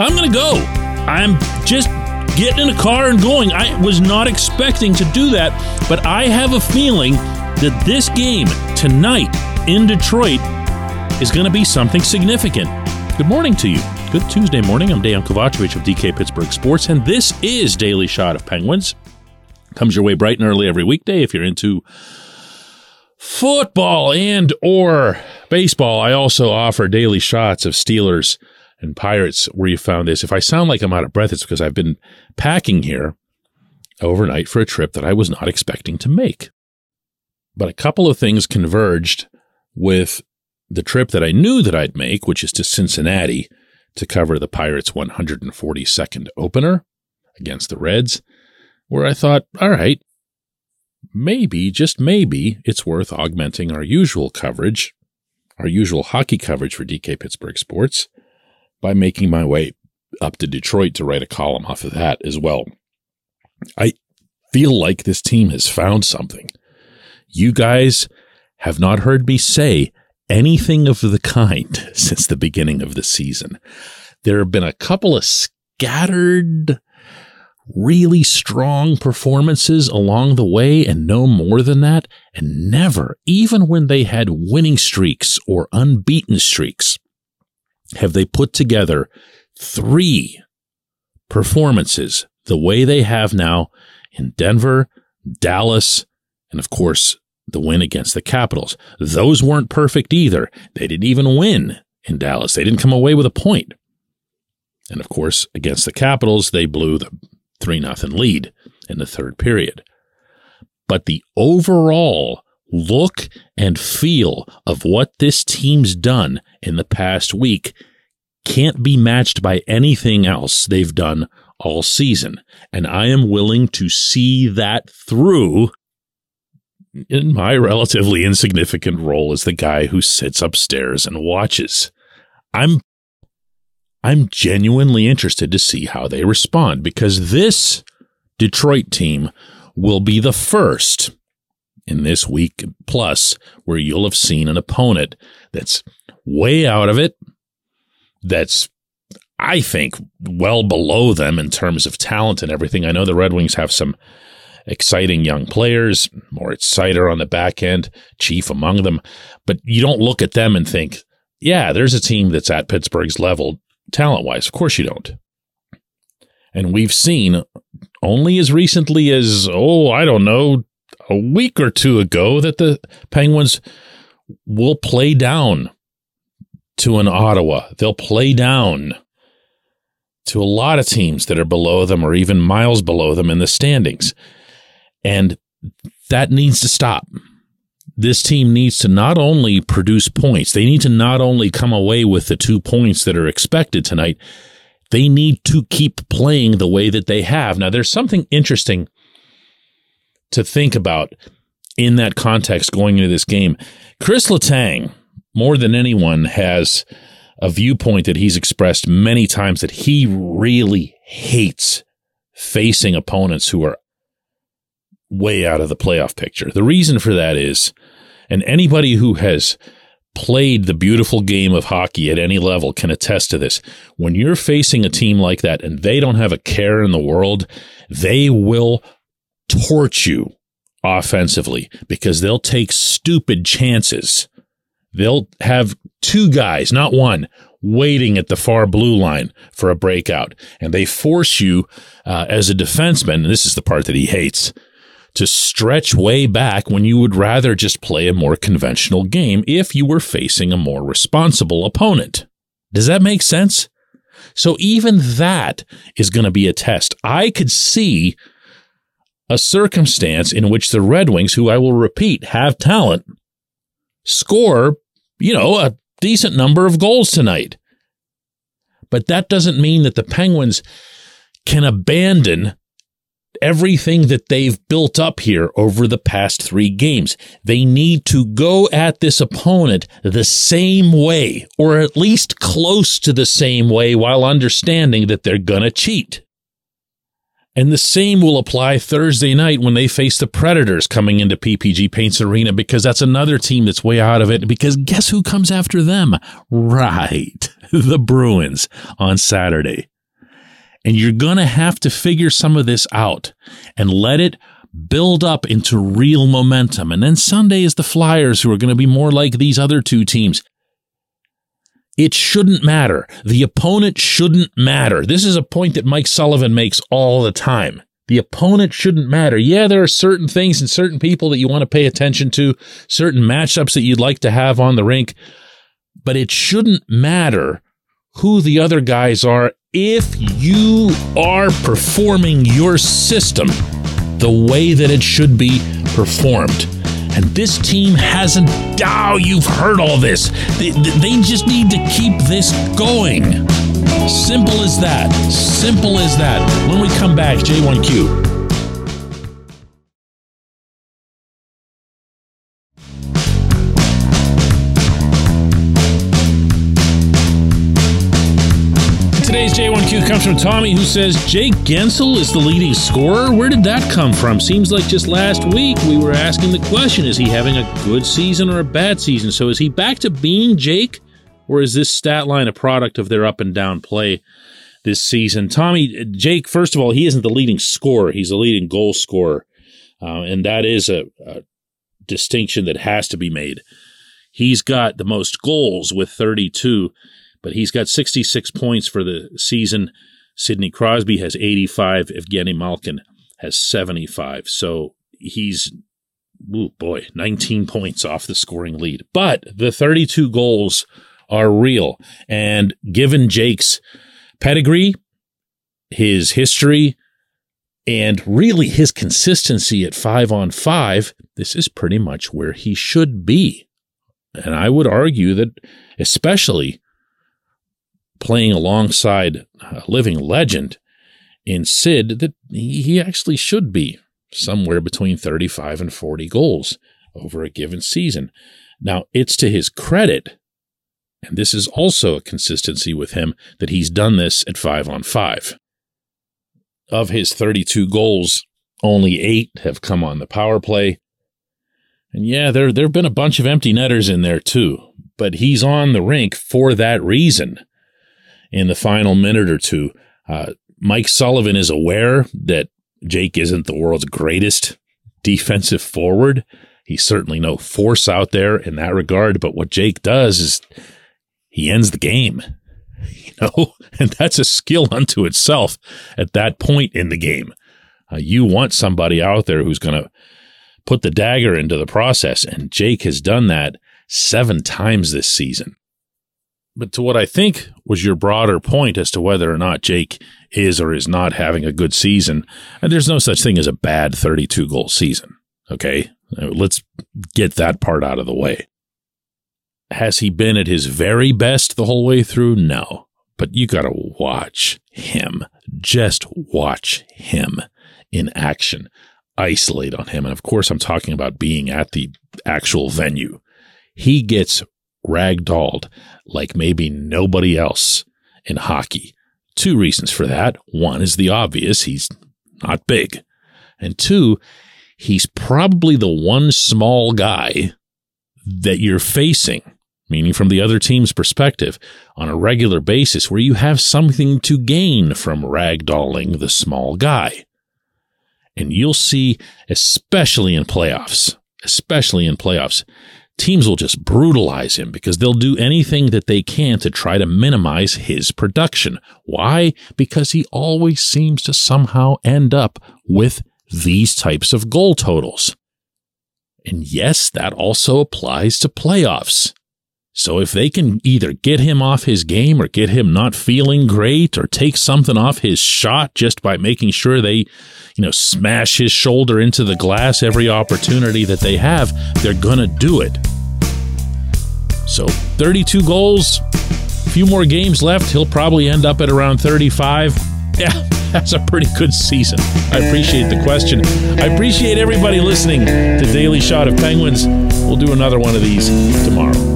I'm going to go. I'm just getting in a car and going. I was not expecting to do that, but I have a feeling that this game tonight in Detroit is going to be something significant. Good morning to you. Good Tuesday morning. I'm Dejan Kovacevic of DK Pittsburgh Sports, and this is Daily Shot of Penguins. Comes your way bright and early every weekday if you're into football and or baseball. I also offer daily shots of Steelers and Pirates where you found this. If I sound like I'm out of breath, it's because I've been packing here overnight for a trip that I was not expecting to make. But a couple of things converged with the trip that I knew that I'd make, which is to Cincinnati to cover the Pirates' 142nd opener against the Reds, where I thought, all right, maybe, just maybe, it's worth augmenting our usual coverage, our usual hockey coverage for DK Pittsburgh Sports, by making my way up to Detroit to write a column off of that as well. I feel like this team has found something. You guys have not heard me say anything of the kind since the beginning of the season. There have been a couple of scattered, really strong performances along the way and no more than that. And never, even when they had winning streaks or unbeaten streaks, have they put together three performances the way they have now in Denver, Dallas, and of course, the win against the Capitals. Those weren't perfect either. They didn't even win in Dallas. They didn't come away with a point. And of course, against the Capitals, they blew the 3 0 lead in the third period. But the overall look and feel of what this team's done in the past week can't be matched by anything else they've done all season. And I am willing to see that through in my relatively insignificant role as the guy who sits upstairs and watches. I'm I'm genuinely interested to see how they respond because this Detroit team will be the first in this week plus where you'll have seen an opponent that's way out of it, that's I think well below them in terms of talent and everything. I know the Red Wings have some exciting young players, Moritz Seider on the back end, chief among them. But you don't look at them and think, yeah, there's a team that's at Pittsburgh's level talent wise. Of course you don't. And we've seen only as recently as, oh, I don't know, a week or two ago that the Penguins will play down to an Ottawa. They'll play down to a lot of teams that are below them or even miles below them in the standings. And that needs to stop. This team needs to not only produce points, they need to not only come away with the two points that are expected tonight, they need to keep playing the way that they have. Now, there's something interesting to think about in that context going into this game. Chris Letang, more than anyone, has a viewpoint that he's expressed many times that he really hates facing opponents who are way out of the playoff picture. The reason for that is, and anybody who has played the beautiful game of hockey at any level can attest to this. When you're facing a team like that and they don't have a care in the world, they will torch you offensively because they'll take stupid chances. They'll have two guys, not one, waiting at the far blue line for a breakout. And they force you uh, as a defenseman, and this is the part that he hates, to stretch way back when you would rather just play a more conventional game if you were facing a more responsible opponent. Does that make sense? So even that is going to be a test. I could see a circumstance in which the Red Wings, who I will repeat have talent, score, you know, a decent number of goals tonight. But that doesn't mean that the Penguins can abandon everything that they've built up here over the past three games. They need to go at this opponent the same way, or at least close to the same way, while understanding that they're going to cheat. And the same will apply Thursday night when they face the Predators coming into PPG Paints Arena because that's another team that's way out of it. Because guess who comes after them? Right. The Bruins on Saturday. And you're going to have to figure some of this out and let it build up into real momentum. And then Sunday is the Flyers, who are going to be more like these other two teams. It shouldn't matter. The opponent shouldn't matter. This is a point that Mike Sullivan makes all the time. The opponent shouldn't matter. Yeah, there are certain things and certain people that you want to pay attention to, certain matchups that you'd like to have on the rink, but it shouldn't matter who the other guys are if you are performing your system the way that it should be performed. And this team hasn't. Oh, you've heard all this. They, they just need to keep this going. Simple as that. Simple as that. When we come back, J1Q. J1Q comes from Tommy, who says Jake Guentzel is the leading scorer. Where did that come from? Seems like just last week we were asking the question is he having a good season or a bad season? So is he back to being Jake, or is this stat line a product of their up and down play this season? Tommy, Jake, first of all, he isn't the leading scorer, he's the leading goal scorer. Uh, and that is a, a distinction that has to be made. He's got the most goals with 32 but he's got 66 points for the season. Sidney Crosby has 85. Evgeny Malkin has 75. So he's, oh boy, 19 points off the scoring lead. But the 32 goals are real. And given Jake's pedigree, his history, and really his consistency at five on five, this is pretty much where he should be. And I would argue that, especially playing alongside a living legend in Sid that he actually should be somewhere between 35 and 40 goals over a given season. Now, it's to his credit, and this is also a consistency with him, that he's done this at five on five. Of his 32 goals, only eight have come on the power play. And yeah, there, there have been a bunch of empty netters in there too, but he's on the rink for that reason in the final minute or two. Uh, Mike Sullivan is aware that Jake isn't the world's greatest defensive forward. He's certainly no force out there in that regard. But what Jake does is he ends the game, you know, and that's a skill unto itself at that point in the game. Uh, you want somebody out there who's going to put the dagger into the process. And Jake has done that seven times this season. But to what I think was your broader point as to whether or not Jake is or is not having a good season, and there's no such thing as a bad 32 goal season. Okay. Uh, let's get that part out of the way. Has he been at his very best the whole way through? No. But you got to watch him. Just watch him in action. Isolate on him. And of course, I'm talking about being at the actual venue. He gets ragdolled like maybe nobody else in hockey. Two reasons for that. One is the obvious, he's not big. And two, he's probably the one small guy that you're facing, meaning from the other team's perspective, on a regular basis where you have something to gain from ragdolling the small guy. And you'll see, especially in playoffs, especially in playoffs, teams will just brutalize him because they'll do anything that they can to try to minimize his production. Why? Because he always seems to somehow end up with these types of goal totals. And yes, that also applies to playoffs. So if they can either get him off his game or get him not feeling great or take something off his shot just by making sure they, you know, smash his shoulder into the glass every opportunity that they have, they're going to do it. So 32 goals, a few more games left. He'll probably end up at around 35. Yeah, that's a pretty good season. I appreciate the question. I appreciate everybody listening to Daily Shot of Penguins. We'll do another one of these tomorrow.